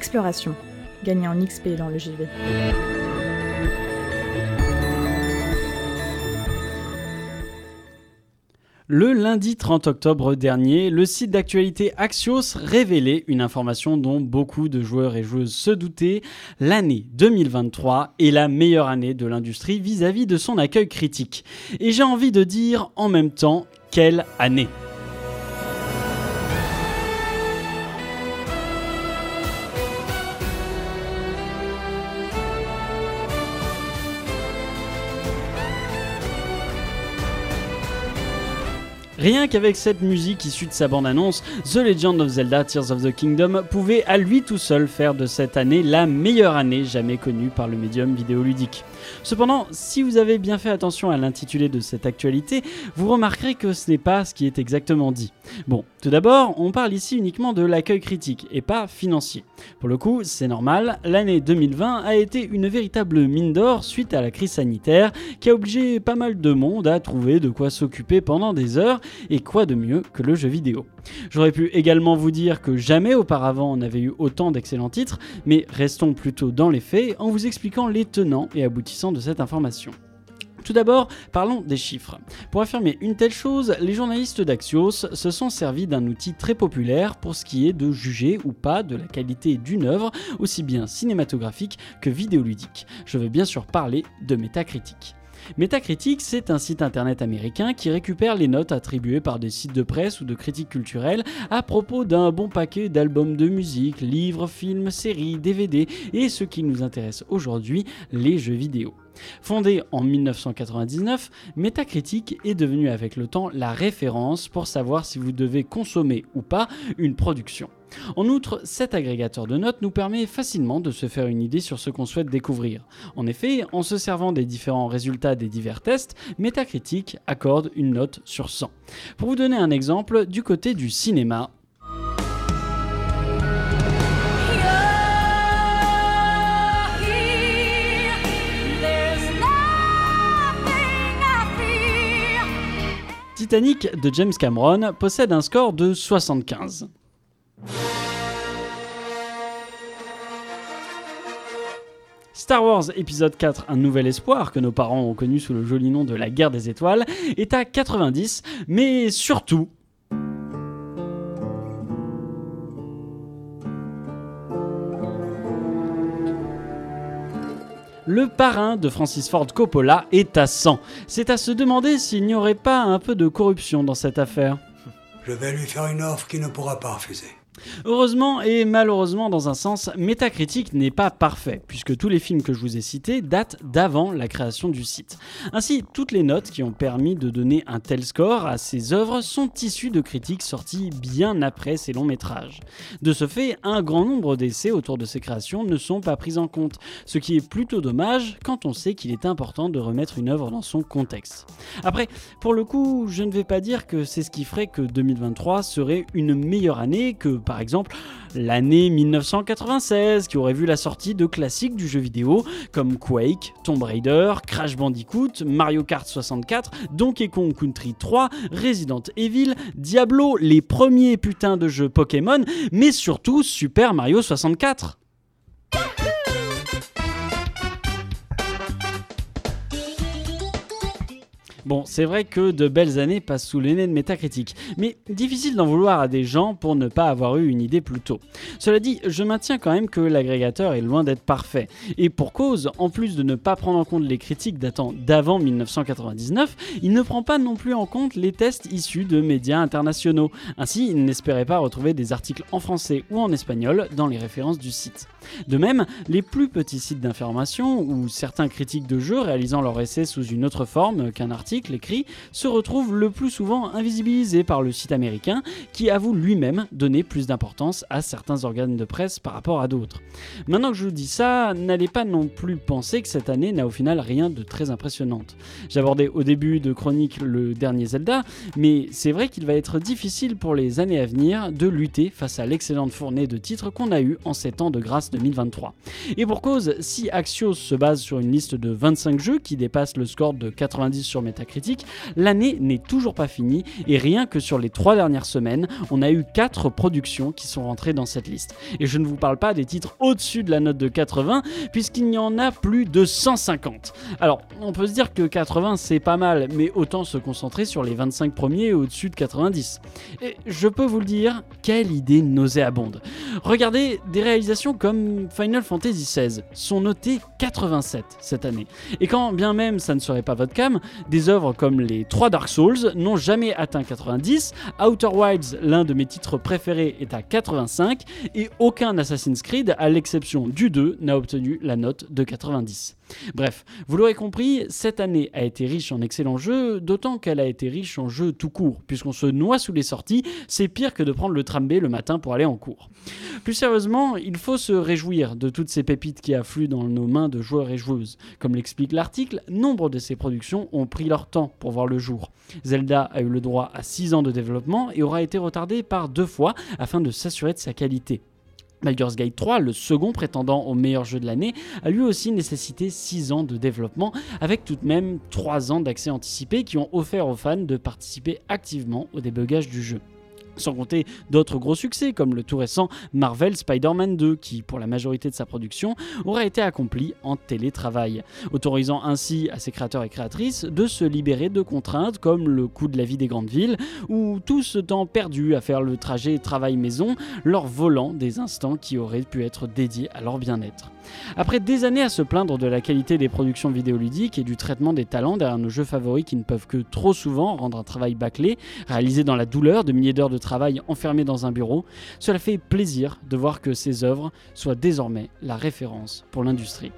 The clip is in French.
Exploration. Gagné en XP dans le JV. Le lundi 30 octobre dernier, le site d'actualité Axios révélait une information dont beaucoup de joueurs et joueuses se doutaient. L'année 2023 est la meilleure année de l'industrie vis-à-vis de son accueil critique. Et j'ai envie de dire en même temps, quelle année? Rien qu'avec cette musique issue de sa bande-annonce, The Legend of Zelda Tears of the Kingdom pouvait à lui tout seul faire de cette année la meilleure année jamais connue par le médium vidéoludique. Cependant, si vous avez bien fait attention à l'intitulé de cette actualité, vous remarquerez que ce n'est pas ce qui est exactement dit. Bon, tout d'abord, on parle ici uniquement de l'accueil critique et pas financier. Pour le coup, c'est normal, l'année 2020 a été une véritable mine d'or suite à la crise sanitaire qui a obligé pas mal de monde à trouver de quoi s'occuper pendant des heures et quoi de mieux que le jeu vidéo. J'aurais pu également vous dire que jamais auparavant on n'avait eu autant d'excellents titres, mais restons plutôt dans les faits en vous expliquant les tenants et aboutissants de cette information. Tout d'abord, parlons des chiffres. Pour affirmer une telle chose, les journalistes d'Axios se sont servis d'un outil très populaire pour ce qui est de juger ou pas de la qualité d'une œuvre, aussi bien cinématographique que vidéoludique. Je veux bien sûr parler de métacritique. Metacritic, c'est un site internet américain qui récupère les notes attribuées par des sites de presse ou de critiques culturelles à propos d'un bon paquet d'albums de musique, livres, films, séries, DVD et ce qui nous intéresse aujourd'hui, les jeux vidéo. Fondé en 1999, Metacritic est devenu avec le temps la référence pour savoir si vous devez consommer ou pas une production. En outre, cet agrégateur de notes nous permet facilement de se faire une idée sur ce qu'on souhaite découvrir. En effet, en se servant des différents résultats des divers tests, Metacritic accorde une note sur 100. Pour vous donner un exemple, du côté du cinéma, Titanic de James Cameron possède un score de 75. Star Wars épisode 4, Un nouvel espoir, que nos parents ont connu sous le joli nom de la guerre des étoiles, est à 90, mais surtout... Le parrain de Francis Ford Coppola est à 100. C'est à se demander s'il n'y aurait pas un peu de corruption dans cette affaire. Je vais lui faire une offre qu'il ne pourra pas refuser. Heureusement et malheureusement dans un sens, Metacritic n'est pas parfait, puisque tous les films que je vous ai cités datent d'avant la création du site. Ainsi, toutes les notes qui ont permis de donner un tel score à ces œuvres sont issues de critiques sorties bien après ces longs métrages. De ce fait, un grand nombre d'essais autour de ces créations ne sont pas pris en compte, ce qui est plutôt dommage quand on sait qu'il est important de remettre une œuvre dans son contexte. Après, pour le coup, je ne vais pas dire que c'est ce qui ferait que 2023 serait une meilleure année que par exemple l'année 1996 qui aurait vu la sortie de classiques du jeu vidéo comme Quake, Tomb Raider, Crash Bandicoot, Mario Kart 64, Donkey Kong Country 3, Resident Evil, Diablo, les premiers putains de jeux Pokémon, mais surtout Super Mario 64. Bon, c'est vrai que de belles années passent sous les nez de Metacritic, mais difficile d'en vouloir à des gens pour ne pas avoir eu une idée plus tôt. Cela dit, je maintiens quand même que l'agrégateur est loin d'être parfait. Et pour cause, en plus de ne pas prendre en compte les critiques datant d'avant 1999, il ne prend pas non plus en compte les tests issus de médias internationaux. Ainsi, il n'espérait pas retrouver des articles en français ou en espagnol dans les références du site. De même, les plus petits sites d'information ou certains critiques de jeux réalisant leur essai sous une autre forme qu'un article l'écrit, se retrouve le plus souvent invisibilisé par le site américain qui avoue lui-même donner plus d'importance à certains organes de presse par rapport à d'autres. Maintenant que je vous dis ça, n'allez pas non plus penser que cette année n'a au final rien de très impressionnante. J'abordais au début de chronique le dernier Zelda, mais c'est vrai qu'il va être difficile pour les années à venir de lutter face à l'excellente fournée de titres qu'on a eu en 7 ans de grâce 2023. Et pour cause, si Axios se base sur une liste de 25 jeux qui dépasse le score de 90 sur Metacritic, Metacritic, l'année n'est toujours pas finie et rien que sur les trois dernières semaines, on a eu 4 productions qui sont rentrées dans cette liste. Et je ne vous parle pas des titres au-dessus de la note de 80, puisqu'il n'y en a plus de 150. Alors, on peut se dire que 80 c'est pas mal, mais autant se concentrer sur les 25 premiers au-dessus de 90. Et je peux vous le dire, quelle idée nauséabonde. Regardez des réalisations comme Final Fantasy XVI, sont notées 87 cette année. Et quand bien même ça ne serait pas votre cam, des comme les 3 Dark Souls n'ont jamais atteint 90, Outer Wilds, l'un de mes titres préférés, est à 85, et aucun Assassin's Creed, à l'exception du 2, n'a obtenu la note de 90. Bref, vous l'aurez compris, cette année a été riche en excellents jeux, d'autant qu'elle a été riche en jeux tout court, puisqu'on se noie sous les sorties, c'est pire que de prendre le tram B le matin pour aller en cours. Plus sérieusement, il faut se réjouir de toutes ces pépites qui affluent dans nos mains de joueurs et joueuses. Comme l'explique l'article, nombre de ces productions ont pris leur temps pour voir le jour. Zelda a eu le droit à 6 ans de développement et aura été retardé par deux fois afin de s'assurer de sa qualité. Baldur's Gate 3, le second prétendant au meilleur jeu de l'année, a lui aussi nécessité 6 ans de développement, avec tout de même 3 ans d'accès anticipé qui ont offert aux fans de participer activement au débugage du jeu sans compter d'autres gros succès comme le tout récent Marvel Spider-Man 2 qui, pour la majorité de sa production, aurait été accompli en télétravail, autorisant ainsi à ses créateurs et créatrices de se libérer de contraintes comme le coût de la vie des grandes villes ou tout ce temps perdu à faire le trajet travail-maison, leur volant des instants qui auraient pu être dédiés à leur bien-être. Après des années à se plaindre de la qualité des productions vidéoludiques et du traitement des talents derrière nos jeux favoris qui ne peuvent que trop souvent rendre un travail bâclé, réalisé dans la douleur de milliers d'heures de travail enfermées dans un bureau, cela fait plaisir de voir que ces œuvres soient désormais la référence pour l'industrie.